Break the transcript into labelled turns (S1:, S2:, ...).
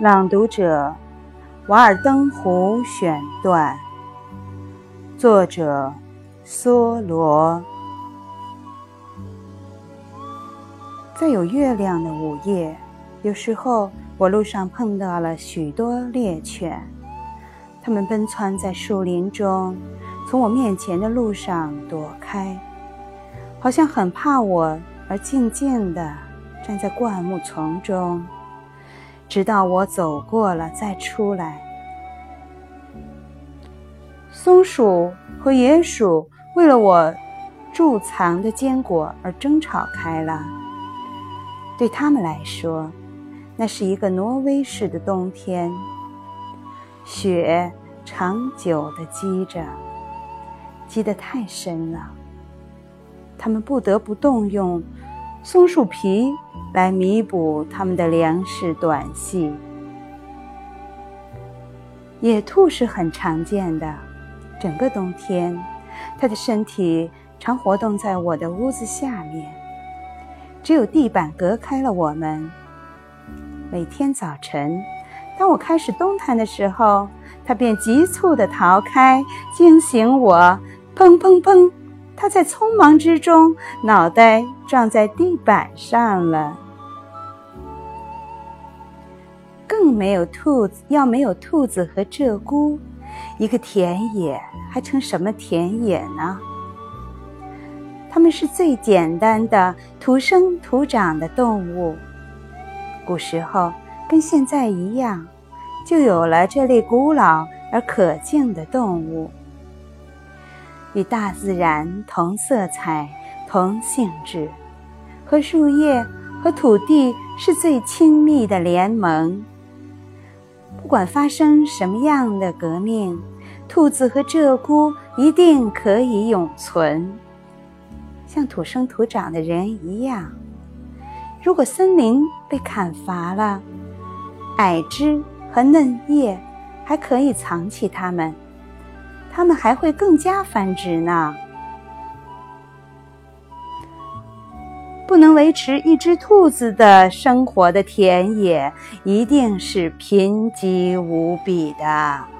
S1: 朗读者：《瓦尔登湖》选段，作者：梭罗。在有月亮的午夜，有时候我路上碰到了许多猎犬，它们奔窜在树林中，从我面前的路上躲开，好像很怕我，而静静地站在灌木丛中。直到我走过了，再出来。松鼠和野鼠为了我贮藏的坚果而争吵开了。对他们来说，那是一个挪威式的冬天，雪长久地积着，积得太深了。他们不得不动用松树皮。来弥补他们的粮食短隙。野兔是很常见的，整个冬天，它的身体常活动在我的屋子下面，只有地板隔开了我们。每天早晨，当我开始动弹的时候，它便急促地逃开，惊醒我。砰砰砰！它在匆忙之中，脑袋撞在地板上了。更没有兔子，要没有兔子和鹧鸪，一个田野还成什么田野呢？它们是最简单的土生土长的动物。古时候跟现在一样，就有了这类古老而可敬的动物。与大自然同色彩、同性质，和树叶和土地是最亲密的联盟。不管发生什么样的革命，兔子和鹧鸪一定可以永存，像土生土长的人一样。如果森林被砍伐了，矮枝和嫩叶还可以藏起它们。它们还会更加繁殖呢。不能维持一只兔子的生活的田野，一定是贫瘠无比的。